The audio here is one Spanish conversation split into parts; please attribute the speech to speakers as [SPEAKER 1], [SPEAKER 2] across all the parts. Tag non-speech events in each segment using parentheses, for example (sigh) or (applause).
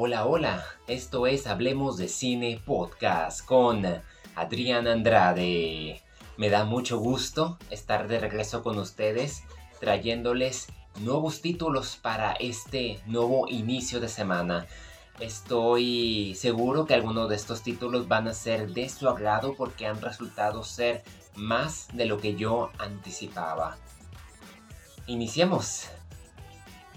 [SPEAKER 1] Hola, hola, esto es Hablemos de Cine Podcast con Adrián Andrade. Me da mucho gusto estar de regreso con ustedes trayéndoles nuevos títulos para este nuevo inicio de semana. Estoy seguro que algunos de estos títulos van a ser de su agrado porque han resultado ser más de lo que yo anticipaba. Iniciemos.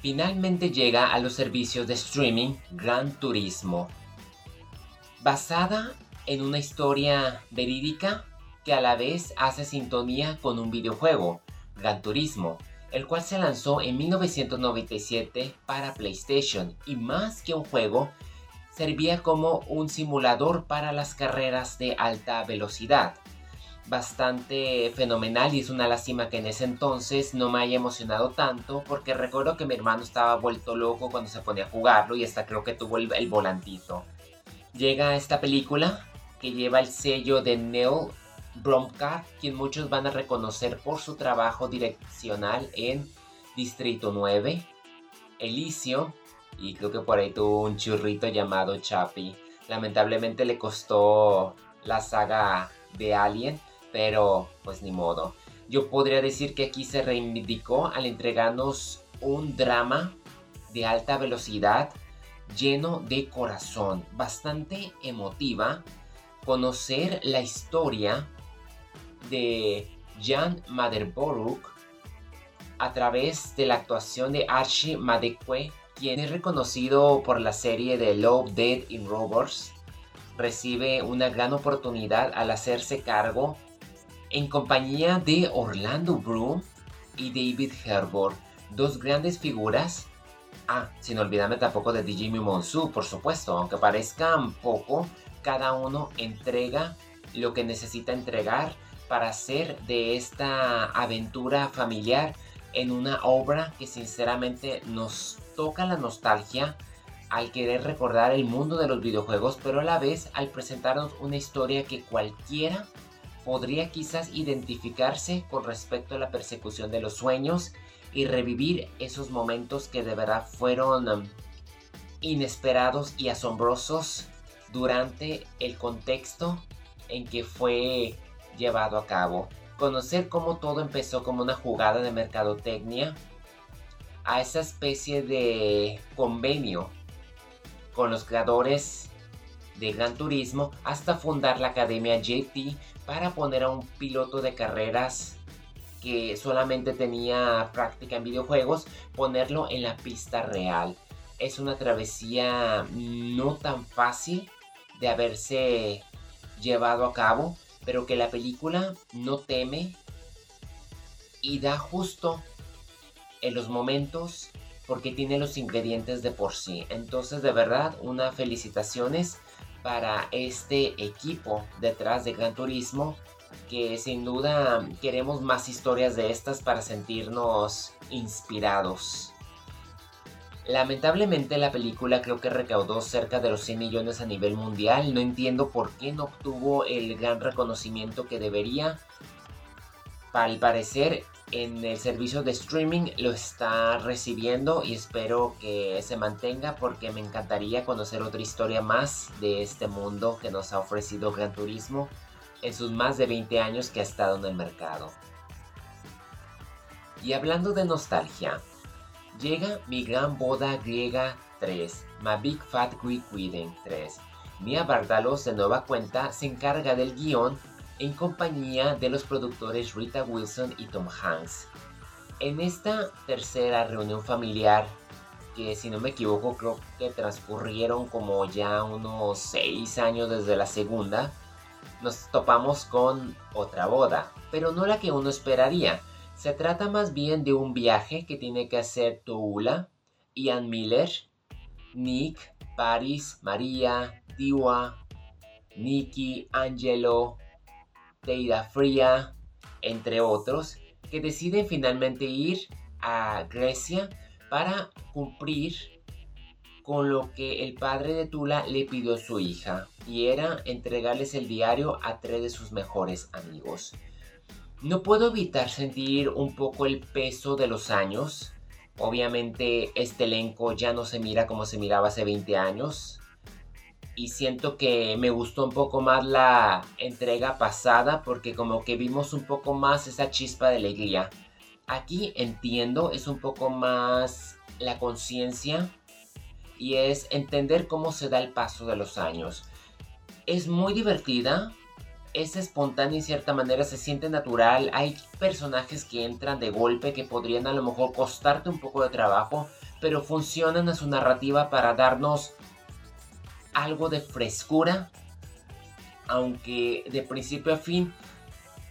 [SPEAKER 1] Finalmente llega a los servicios de streaming Gran Turismo. Basada en una historia verídica que a la vez hace sintonía con un videojuego, Gran Turismo, el cual se lanzó en 1997 para PlayStation y más que un juego, servía como un simulador para las carreras de alta velocidad. Bastante fenomenal y es una lástima que en ese entonces no me haya emocionado tanto porque recuerdo que mi hermano estaba vuelto loco cuando se ponía a jugarlo y hasta creo que tuvo el, el volantito. Llega esta película que lleva el sello de Neil Blomkamp, quien muchos van a reconocer por su trabajo direccional en Distrito 9, Elicio, y creo que por ahí tuvo un churrito llamado Chappie. Lamentablemente le costó la saga de Alien, pero pues ni modo. Yo podría decir que aquí se reivindicó al entregarnos un drama de alta velocidad lleno de corazón, bastante emotiva. Conocer la historia de Jan Maderboruk a través de la actuación de Archie Madekwe, quien es reconocido por la serie de Love, Dead in Robots, recibe una gran oportunidad al hacerse cargo en compañía de Orlando Bloom y David Herbert, dos grandes figuras. Ah, sin olvidarme tampoco de Jimmy Monsu, por supuesto, aunque parezcan poco, cada uno entrega lo que necesita entregar para hacer de esta aventura familiar en una obra que sinceramente nos toca la nostalgia al querer recordar el mundo de los videojuegos, pero a la vez al presentarnos una historia que cualquiera podría quizás identificarse con respecto a la persecución de los sueños y revivir esos momentos que de verdad fueron um, inesperados y asombrosos durante el contexto en que fue llevado a cabo. Conocer cómo todo empezó como una jugada de mercadotecnia a esa especie de convenio con los creadores de Gran Turismo hasta fundar la Academia JT para poner a un piloto de carreras que solamente tenía práctica en videojuegos, ponerlo en la pista real. Es una travesía no tan fácil de haberse llevado a cabo, pero que la película no teme y da justo en los momentos porque tiene los ingredientes de por sí. Entonces, de verdad, una felicitaciones para este equipo detrás de Gran Turismo que sin duda queremos más historias de estas para sentirnos inspirados. Lamentablemente la película creo que recaudó cerca de los 100 millones a nivel mundial. No entiendo por qué no obtuvo el gran reconocimiento que debería. Al parecer en el servicio de streaming lo está recibiendo y espero que se mantenga porque me encantaría conocer otra historia más de este mundo que nos ha ofrecido Gran Turismo en sus más de 20 años que ha estado en el mercado. Y hablando de nostalgia, Llega mi gran boda griega 3, My Big Fat Greek Wedding 3. Mia Bardalos de nueva cuenta se encarga del guion en compañía de los productores Rita Wilson y Tom Hanks. En esta tercera reunión familiar, que si no me equivoco creo que transcurrieron como ya unos 6 años desde la segunda, nos topamos con otra boda, pero no la que uno esperaría se trata más bien de un viaje que tiene que hacer Toula, Ian Miller, Nick, Paris, María, Diwa, Nikki, Angelo, Teida Fría, entre otros, que deciden finalmente ir a Grecia para cumplir con lo que el padre de Tula le pidió a su hija, y era entregarles el diario a tres de sus mejores amigos. No puedo evitar sentir un poco el peso de los años Obviamente este elenco ya no se mira como se miraba hace 20 años. Y siento que me gustó un poco más la entrega pasada porque como que vimos un poco más esa chispa de alegría. Aquí entiendo, es un poco más la conciencia y es entender cómo se da el paso de los años. Es muy divertida, es espontánea en cierta manera, se siente natural. Hay personajes que entran de golpe que podrían a lo mejor costarte un poco de trabajo, pero funcionan a su narrativa para darnos algo de frescura. Aunque de principio a fin,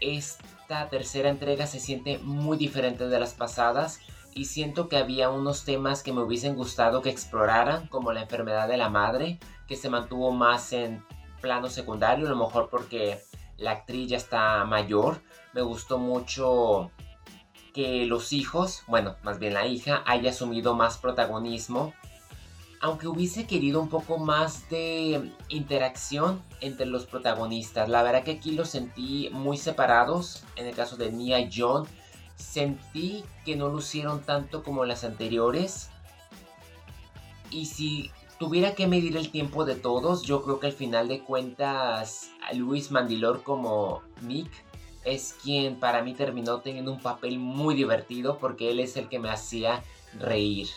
[SPEAKER 1] esta tercera entrega se siente muy diferente de las pasadas. Y siento que había unos temas que me hubiesen gustado que exploraran, como la enfermedad de la madre, que se mantuvo más en plano secundario, a lo mejor porque la actriz ya está mayor. Me gustó mucho que los hijos, bueno, más bien la hija, haya asumido más protagonismo. Aunque hubiese querido un poco más de interacción entre los protagonistas. La verdad que aquí los sentí muy separados. En el caso de Mia y John, sentí que no lucieron tanto como las anteriores. Y si tuviera que medir el tiempo de todos, yo creo que al final de cuentas Luis Mandilor como Nick es quien para mí terminó teniendo un papel muy divertido porque él es el que me hacía reír.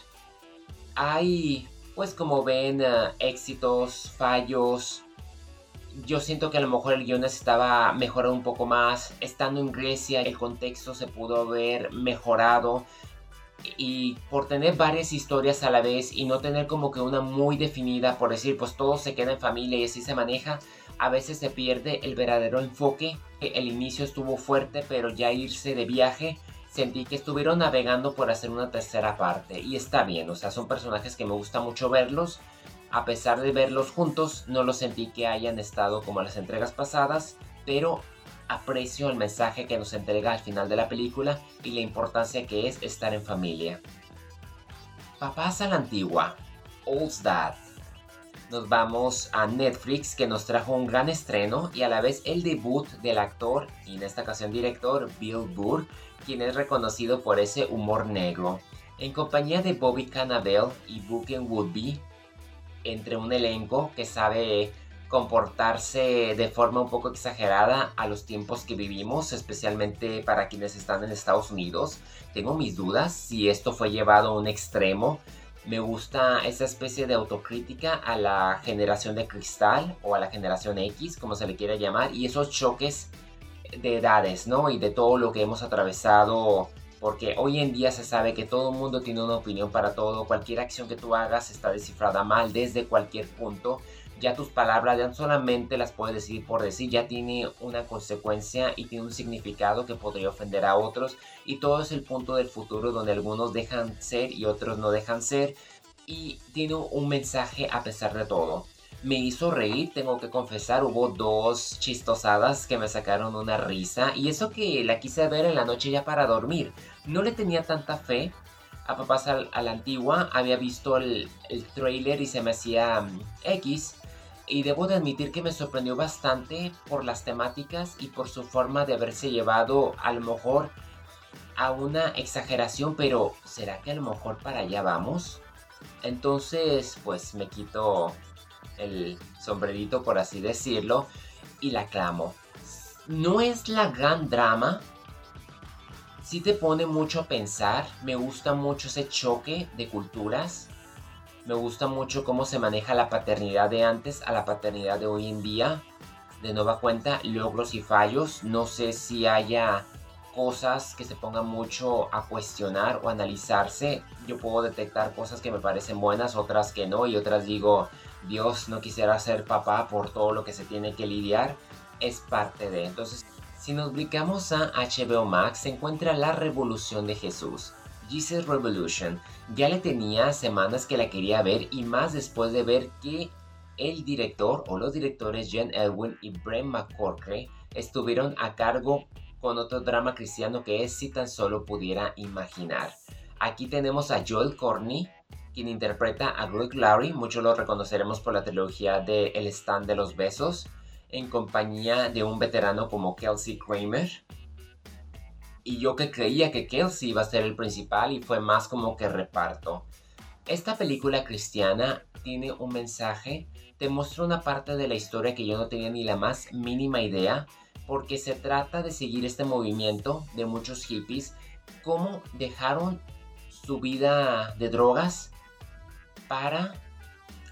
[SPEAKER 1] Hay, pues como ven, eh, éxitos, fallos. Yo siento que a lo mejor el guion necesitaba mejorar un poco más. Estando en Grecia, el contexto se pudo haber mejorado y por tener varias historias a la vez y no tener como que una muy definida, por decir, pues todo se queda en familia y así se maneja, a veces se pierde el verdadero enfoque. El inicio estuvo fuerte, pero ya irse de viaje sentí que estuvieron navegando por hacer una tercera parte y está bien, o sea, son personajes que me gusta mucho verlos. A pesar de verlos juntos, no los sentí que hayan estado como las entregas pasadas, pero aprecio el mensaje que nos entrega al final de la película y la importancia que es estar en familia. Papás a la antigua, Old Dad. Nos vamos a Netflix que nos trajo un gran estreno y a la vez el debut del actor y en esta ocasión director Bill Burr, quien es reconocido por ese humor negro. En compañía de Bobby Cannavale y Booken Woodby, entre un elenco que sabe comportarse de forma un poco exagerada a los tiempos que vivimos, especialmente para quienes están en Estados Unidos. Tengo mis dudas si esto fue llevado a un extremo. Me gusta esa especie de autocrítica a la generación de cristal o a la generación X, como se le quiera llamar, y esos choques de edades, ¿no? Y de todo lo que hemos atravesado porque hoy en día se sabe que todo el mundo tiene una opinión para todo, cualquier acción que tú hagas está descifrada mal desde cualquier punto ya tus palabras ya solamente las puedes decir por decir, ya tiene una consecuencia y tiene un significado que podría ofender a otros y todo es el punto del futuro donde algunos dejan ser y otros no dejan ser y tiene un mensaje a pesar de todo. Me hizo reír, tengo que confesar, hubo dos chistosadas que me sacaron una risa y eso que la quise ver en la noche ya para dormir. No le tenía tanta fe a papás a, la antigua, había visto el, el trailer y se me hacía mm, X y debo de admitir que me sorprendió bastante por las temáticas y por su forma de haberse llevado a lo mejor a una exageración, pero ¿será que a lo mejor para allá vamos? Entonces, pues me quito el sombrerito, por así decirlo, y la clamo. No es la gran drama, sí te pone mucho a pensar, me gusta mucho ese choque de culturas, me gusta mucho cómo se maneja la paternidad de antes a la paternidad de hoy en día. De nueva cuenta, logros y fallos. No sé si haya cosas que se pongan mucho a cuestionar o analizarse. Yo puedo detectar cosas que me parecen buenas, otras que no, y otras digo, Dios, no quisiera ser papá por todo lo que se tiene que lidiar. Es parte de. Entonces, si nos ubicamos a HBO Max, se encuentra La Revolución de Jesús. Jesus Revolution. Ya le tenía semanas que la quería ver y más después de ver que el director o los directores Jen Elwin y Brent McCorkey estuvieron a cargo con otro drama cristiano que es Si tan solo pudiera imaginar. Aquí tenemos a Joel Corney, quien interpreta a Greg Laurie, muchos lo reconoceremos por la trilogía de El stand de los besos, en compañía de un veterano como Kelsey Kramer. y yo que creía que Kelsey iba a ser el principal y fue más como que reparto. Esta película cristiana tiene un mensaje, te muestra una parte de la historia que yo no tenía ni la más mínima idea, porque se trata de seguir este movimiento de muchos hippies, cómo dejaron su vida de drogas para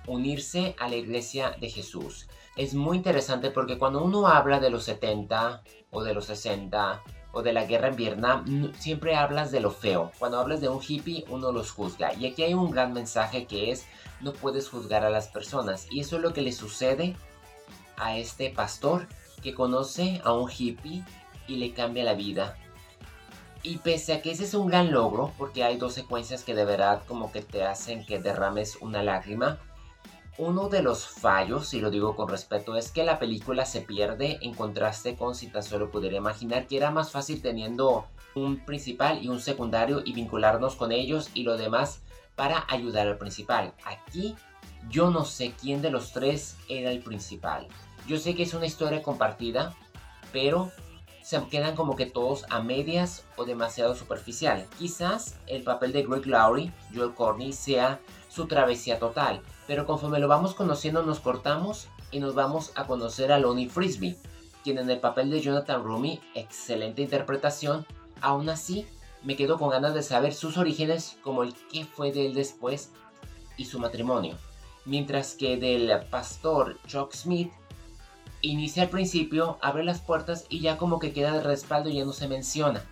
[SPEAKER 1] unirse a la iglesia de Jesús. Es muy interesante porque cuando uno habla de los 70 o de los 60 o de la guerra en Vietnam, siempre hablas de lo feo. Cuando hablas de un hippie, uno los juzga. Y aquí hay un gran mensaje que es, no puedes juzgar a las personas. Y eso es lo que le sucede a este pastor que conoce a un hippie y le cambia la vida. Y pese a que ese es un gran logro, porque hay dos secuencias que de verdad como que te hacen que derrames una lágrima, uno de los fallos, y lo digo con respeto, es que la película se pierde en contraste con si tan solo pudiera imaginar que era más fácil teniendo un principal y un secundario y vincularnos con ellos y lo demás para ayudar al principal. Aquí yo no sé quién de los tres era el principal. Yo sé que es una historia compartida, pero se quedan como que todos a medias o demasiado superficial. Quizás el papel de Greg Lowry, Joel Corney, sea su travesía total, pero conforme lo vamos conociendo nos cortamos y nos vamos a conocer a Lonnie Frisbee, quien en el papel de Jonathan Rumi, excelente interpretación, aún así me quedo con ganas de saber sus orígenes como el qué fue de él después y su matrimonio. Mientras que del pastor Chuck Smith inicia al principio, abre las puertas y ya como que queda de respaldo y ya no se menciona.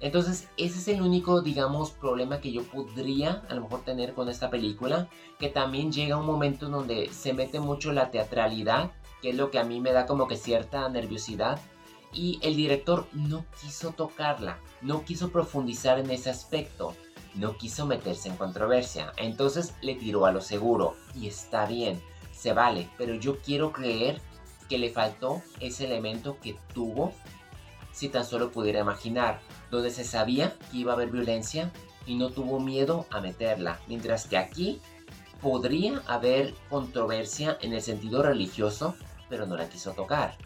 [SPEAKER 1] Entonces, ese es el único, digamos, problema que yo podría a lo mejor tener con esta película, que también llega un momento en donde se mete mucho la teatralidad, que es lo que a mí me da como que cierta nerviosidad, y el director no quiso tocarla, no quiso profundizar en ese aspecto, no quiso meterse en controversia, entonces le tiró a lo seguro, y está bien, se vale, pero yo quiero creer que le faltó ese elemento que tuvo si tan solo pudiera imaginar, donde se sabía que iba a haber violencia y no tuvo miedo a meterla, mientras que aquí podría haber controversia en el sentido religioso, pero no la quiso tocar.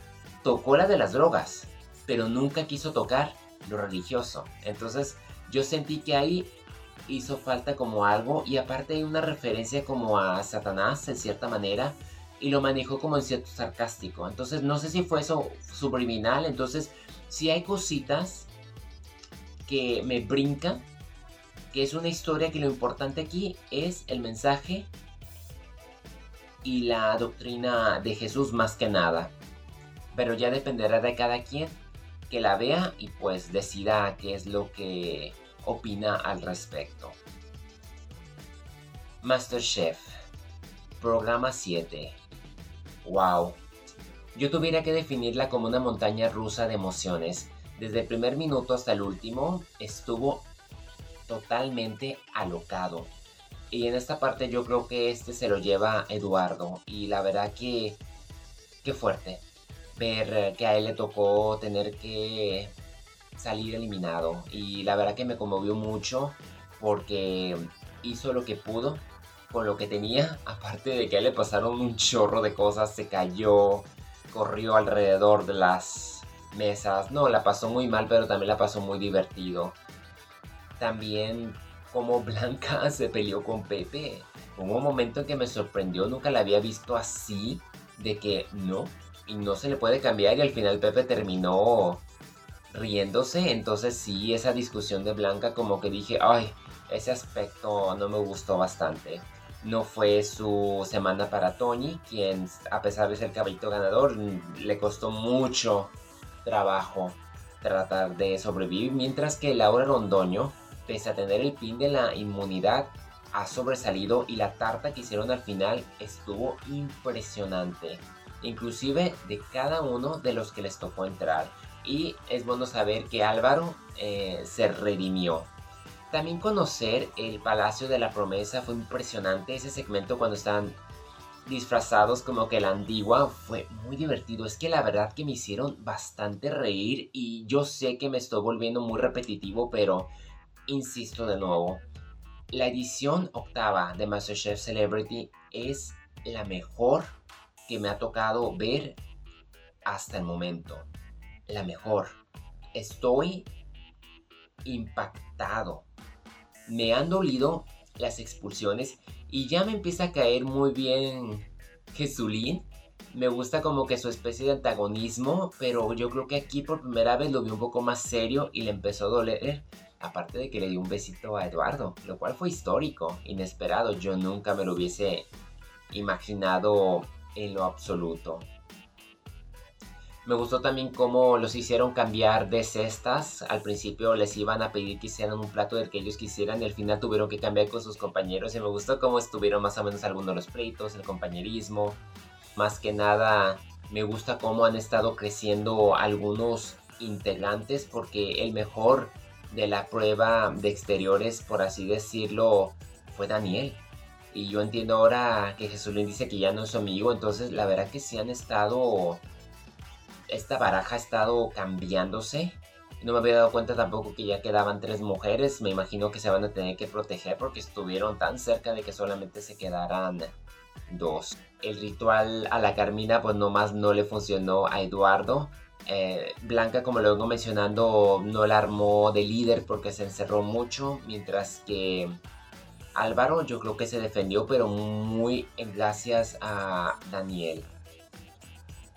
[SPEAKER 1] Tocó la de las drogas, pero nunca quiso tocar lo religioso. Entonces yo sentí que ahí hizo falta como algo y aparte hay una referencia como a Satanás en cierta manera y lo manejó como en cierto sarcástico. Entonces no sé si fue eso subliminal, entonces si hay cositas que me brincan, que es una historia que lo importante aquí es el mensaje y la doctrina de Jesús más que nada. Pero ya dependerá de cada quien que la vea y pues decida qué es lo que opina al respecto. Masterchef, programa 7. Wow. Yo tuviera que definirla como una montaña rusa de emociones. Desde el primer minuto hasta el último estuvo totalmente alocado. Y en esta parte yo creo que este se lo lleva Eduardo. Y la verdad que... Qué fuerte. Ver que a él le tocó tener que salir eliminado. Y la verdad que me conmovió mucho porque hizo lo que pudo con lo que tenía, aparte de que le pasaron un chorro de cosas, se cayó, corrió alrededor de las mesas, no, la pasó muy mal, pero también la pasó muy divertido. También como Blanca (laughs) se peleó con Pepe. Hubo un momento en que me sorprendió, nunca la había visto así, de que no, y no se le puede cambiar y al final Pepe terminó riéndose, entonces sí, esa discusión de Blanca como que dije, ay, ese aspecto no me gustó bastante. No fue su semana para Tony, quien a pesar de ser caballito ganador, le costó mucho trabajo tratar de sobrevivir, mientras que Laura Rondoño, pese a tener el pin de la inmunidad, ha sobresalido y la tarta que hicieron al final estuvo impresionante, inclusive de cada uno de los que les tocó entrar. Y es bueno saber que Álvaro eh, se redimió. También conocer el Palacio de la Promesa fue impresionante. Ese segmento cuando están disfrazados como que la antigua fue muy divertido. Es que la verdad que me hicieron bastante reír y yo sé que me estoy volviendo muy repetitivo, pero insisto de nuevo. La edición octava de MasterChef Celebrity es la mejor que me ha tocado ver hasta el momento. La mejor. Estoy impactado. Me han dolido las expulsiones y ya me empieza a caer muy bien Jesulín. Me gusta como que su especie de antagonismo, pero yo creo que aquí por primera vez lo vi un poco más serio y le empezó a doler. Aparte de que le dio un besito a Eduardo, lo cual fue histórico, inesperado. Yo nunca me lo hubiese imaginado en lo absoluto. Me gustó también cómo los hicieron cambiar de cestas. Al principio les iban a pedir que hicieran un plato del que ellos quisieran y al final tuvieron que cambiar con sus compañeros. Y me gustó cómo estuvieron más o menos algunos de los pleitos, el compañerismo. Más que nada, me gusta cómo han estado creciendo algunos integrantes porque el mejor de la prueba de exteriores, por así decirlo, fue Daniel. Y yo entiendo ahora que Jesús le dice que ya no es su amigo, entonces la verdad que sí han estado esta baraja ha estado cambiándose. No me había dado cuenta tampoco que ya quedaban tres mujeres. Me imagino que se van a tener que proteger porque estuvieron tan cerca de que solamente se quedaran dos. El ritual a la Carmina pues nomás no le funcionó a Eduardo. Eh, Blanca, como lo vengo mencionando, no la armó de líder porque se encerró mucho. Mientras que Álvaro yo creo que se defendió, pero muy gracias a Daniel.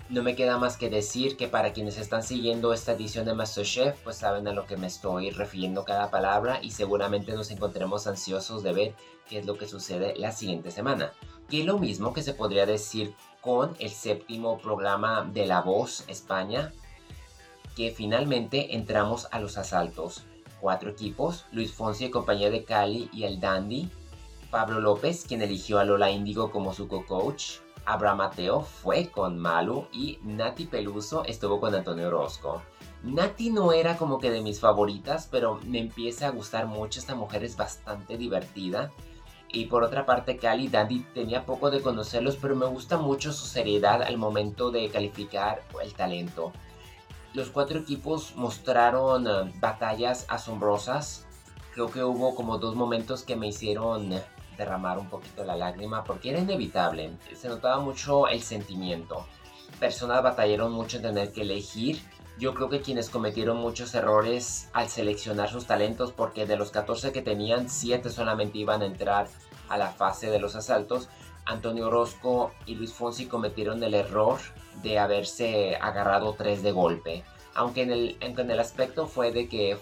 [SPEAKER 1] No me queda más que decir que para quienes están siguiendo esta edición de MasterChef, pues saben a lo que me estoy refiriendo cada palabra y seguramente nos encontremos ansiosos de ver qué es lo que sucede la siguiente semana. Que es lo mismo que se podría decir con el séptimo programa de La Voz España, que finalmente entramos a los asaltos. Cuatro equipos, Luis Fonsi y compañía de Cali y el Dandy, Pablo López, quien eligió a Lola Índigo como su co-coach, Abraham Mateo fue con Malu y Nati Peluso estuvo con Antonio Orozco. Nati no era como que de mis favoritas, pero me empieza a gustar mucho. Esta mujer es bastante divertida. Y por otra parte, Cali Dandy tenía poco de conocerlos, pero me gusta mucho su seriedad al momento de calificar el talento. Los cuatro equipos mostraron eh, batallas asombrosas. Creo que hubo como dos momentos que me hicieron derramar un poquito la lágrima porque era inevitable. Se notaba mucho el sentimiento. Personas batallaron mucho en tener que elegir. Yo creo que quienes cometieron muchos errores al seleccionar sus talentos porque de los 14 que tenían, 7 solamente iban a entrar a la fase de los asaltos. Antonio Orozco y Luis Fonsi cometieron el error de haberse agarrado 3 de golpe. Aunque en el, en el aspecto fue de que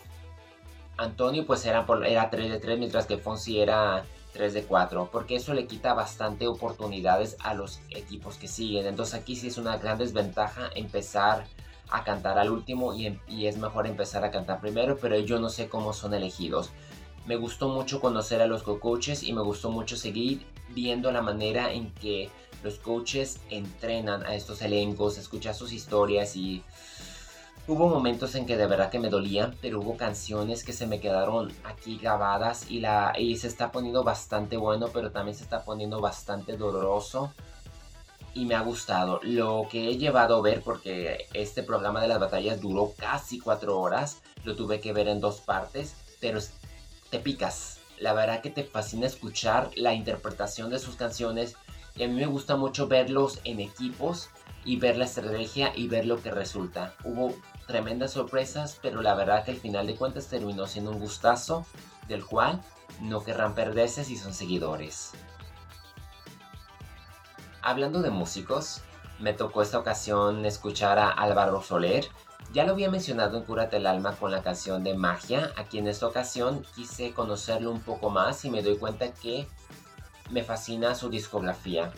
[SPEAKER 1] Antonio pues era, era 3 de 3 mientras que Fonsi era 3 de 4, porque eso le quita bastante oportunidades a los equipos que siguen. Entonces aquí sí es una gran desventaja empezar a cantar al último y, em, es mejor empezar a cantar primero, pero yo no sé cómo son elegidos. Me gustó mucho conocer a los co-coaches y me gustó mucho seguir viendo la manera en que los coaches entrenan a estos elencos, escuchar sus historias y Hubo momentos en que de verdad que me dolían, pero hubo canciones que se me quedaron aquí grabadas y, la, y se está poniendo bastante bueno, pero también se está poniendo bastante doloroso. Y me ha gustado. Lo que he llevado a ver, porque este programa de las batallas duró casi cuatro horas, lo tuve que ver en dos partes, pero te picas. La verdad que te fascina escuchar la interpretación de sus canciones y a mí me gusta mucho verlos en equipos y ver la estrategia y ver lo que resulta. Hubo tremendas sorpresas, pero la verdad que al final de cuentas terminó siendo un gustazo, del cual no querrán perderse si son seguidores. Hablando de músicos, me tocó esta ocasión escuchar a Álvaro Soler. Ya lo había mencionado en Cúrate el Alma con la canción de Magia. Aquí en esta ocasión quise conocerlo un poco más y me doy cuenta que me fascina su discografía.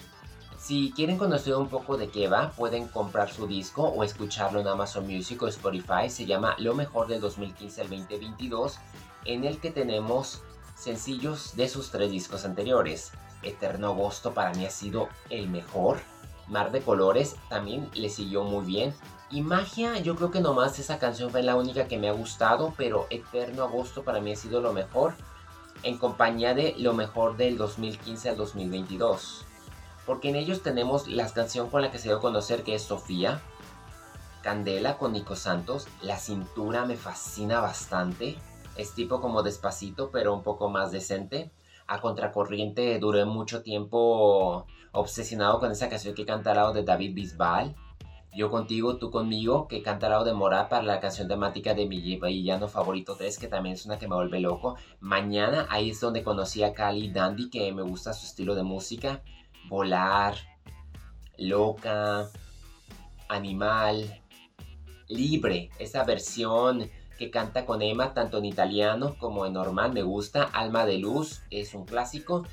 [SPEAKER 1] Si quieren conocer un poco de qué va, pueden comprar su disco o escucharlo en Amazon Music o Spotify. Se llama Lo mejor del 2015 al 2022, en el que tenemos sencillos de sus tres discos anteriores. Eterno Agosto para mí ha sido el mejor. Mar de Colores también le siguió muy bien. Y Magia, yo creo que nomás esa canción fue la única que me ha gustado, pero Eterno Agosto para mí ha sido lo mejor, en compañía de lo mejor del 2015 al 2022 porque en ellos tenemos la canción con la que se dio a conocer que es Sofía, Candela con Nico Santos, La Cintura me fascina bastante, es tipo como despacito pero un poco más decente. A Contracorriente duré mucho tiempo obsesionado con esa canción que canta al de David Bisbal. Yo contigo, tú conmigo, que canta Lado de Mora para la canción temática de mi villano favorito 3, que también es una que me vuelve loco. Mañana, ahí es donde conocí a Cali Dandy, que me gusta su estilo de música. Volar, Loca, Animal, Libre, esa versión que canta con Emma tanto en italiano como en normal, me gusta. Alma de Luz es un clásico.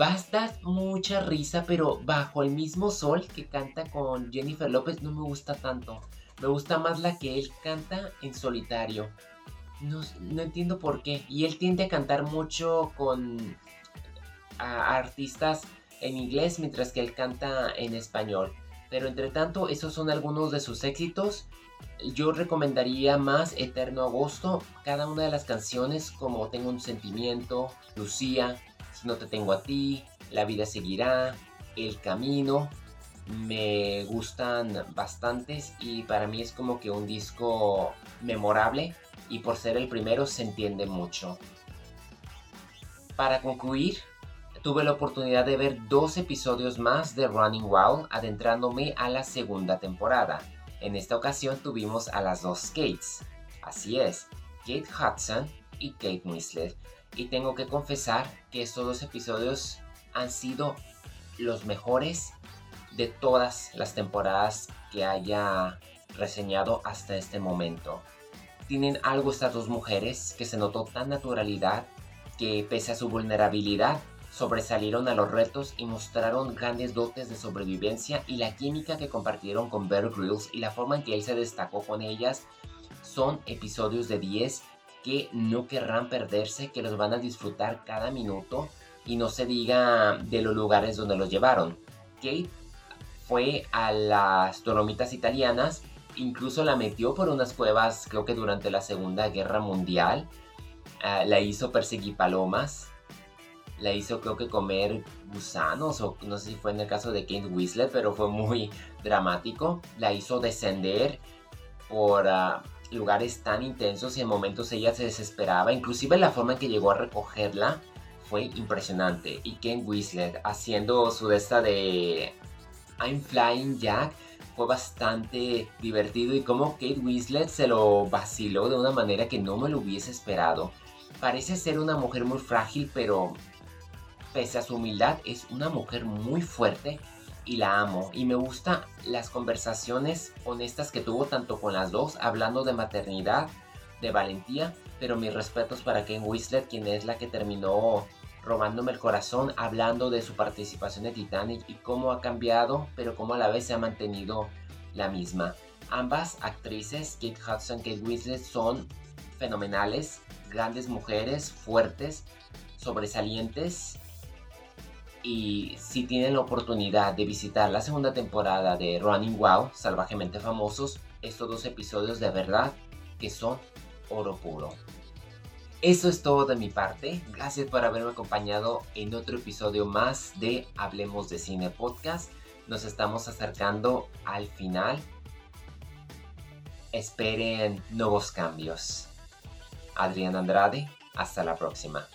[SPEAKER 1] Va a dar mucha risa, pero bajo el mismo sol que canta con Jennifer López no me gusta tanto. Me gusta más la que él canta en solitario. No, entiendo por qué. Y él tiende a cantar mucho con artistas en inglés mientras que él canta en español. Pero entre tanto, esos son algunos de sus éxitos. Yo recomendaría más Eterno Agosto. Cada una de las canciones como Tengo un sentimiento, Lucía, si no te tengo a ti, La vida seguirá, El camino, me gustan bastantes y para mí es como que un disco memorable y por ser el primero se entiende mucho. Para concluir, tuve la oportunidad de ver dos episodios más de Running Wild adentrándome a la segunda temporada. En esta ocasión tuvimos a las dos Kates. Así es, Kate Hudson y Kate Winslet y tengo que confesar que estos dos episodios han sido los mejores de todas las temporadas que haya reseñado hasta este momento. Tienen algo estas dos mujeres que se notó tan naturalidad que pese a su vulnerabilidad sobresalieron a los retos y mostraron grandes dotes de sobrevivencia y la química que compartieron con Bear Grylls y la forma en que él se destacó con ellas son episodios de 10 que no querrán perderse, que los van a disfrutar cada minuto y no se diga de los lugares donde los llevaron. Kate fue a las Dolomitas italianas, incluso la metió por unas cuevas, creo que durante la Segunda Guerra Mundial. Ah, la hizo perseguir palomas, la hizo creo que comer gusanos, o no sé si fue en el caso de Kate Whistler, pero fue muy dramático. La hizo descender por ah, lugares tan intensos y en momentos ella se desesperaba. Inclusive la forma en que llegó a recogerla fue impresionante. Y Ken Whistler haciendo su de de I'm Flying Jack fue bastante divertido y como Kate Winslet se lo vaciló de una manera que no me lo hubiese esperado. Parece ser una mujer muy frágil, pero pese a su humildad es una mujer muy fuerte y la amo. Y me gusta las conversaciones honestas que tuvo tanto con las dos, hablando de maternidad, de valentía, pero mis respetos para Ken Whistler, quien es la que terminó robándome el corazón, hablando de su participación en Titanic y cómo ha cambiado, pero cómo a la vez se ha mantenido la misma. Ambas actrices, Kate Hudson y Kate son fenomenales, grandes mujeres, fuertes, sobresalientes y si tienen la oportunidad de visitar la segunda temporada de Running Wow, Salvajemente Famosos, estos dos episodios de verdad que son oro puro. Eso es todo de mi parte. Gracias por haberme acompañado en otro episodio más de Hablemos de Cine Podcast. Nos estamos acercando al final. Esperen nuevos cambios. Adrián Andrade, hasta la próxima.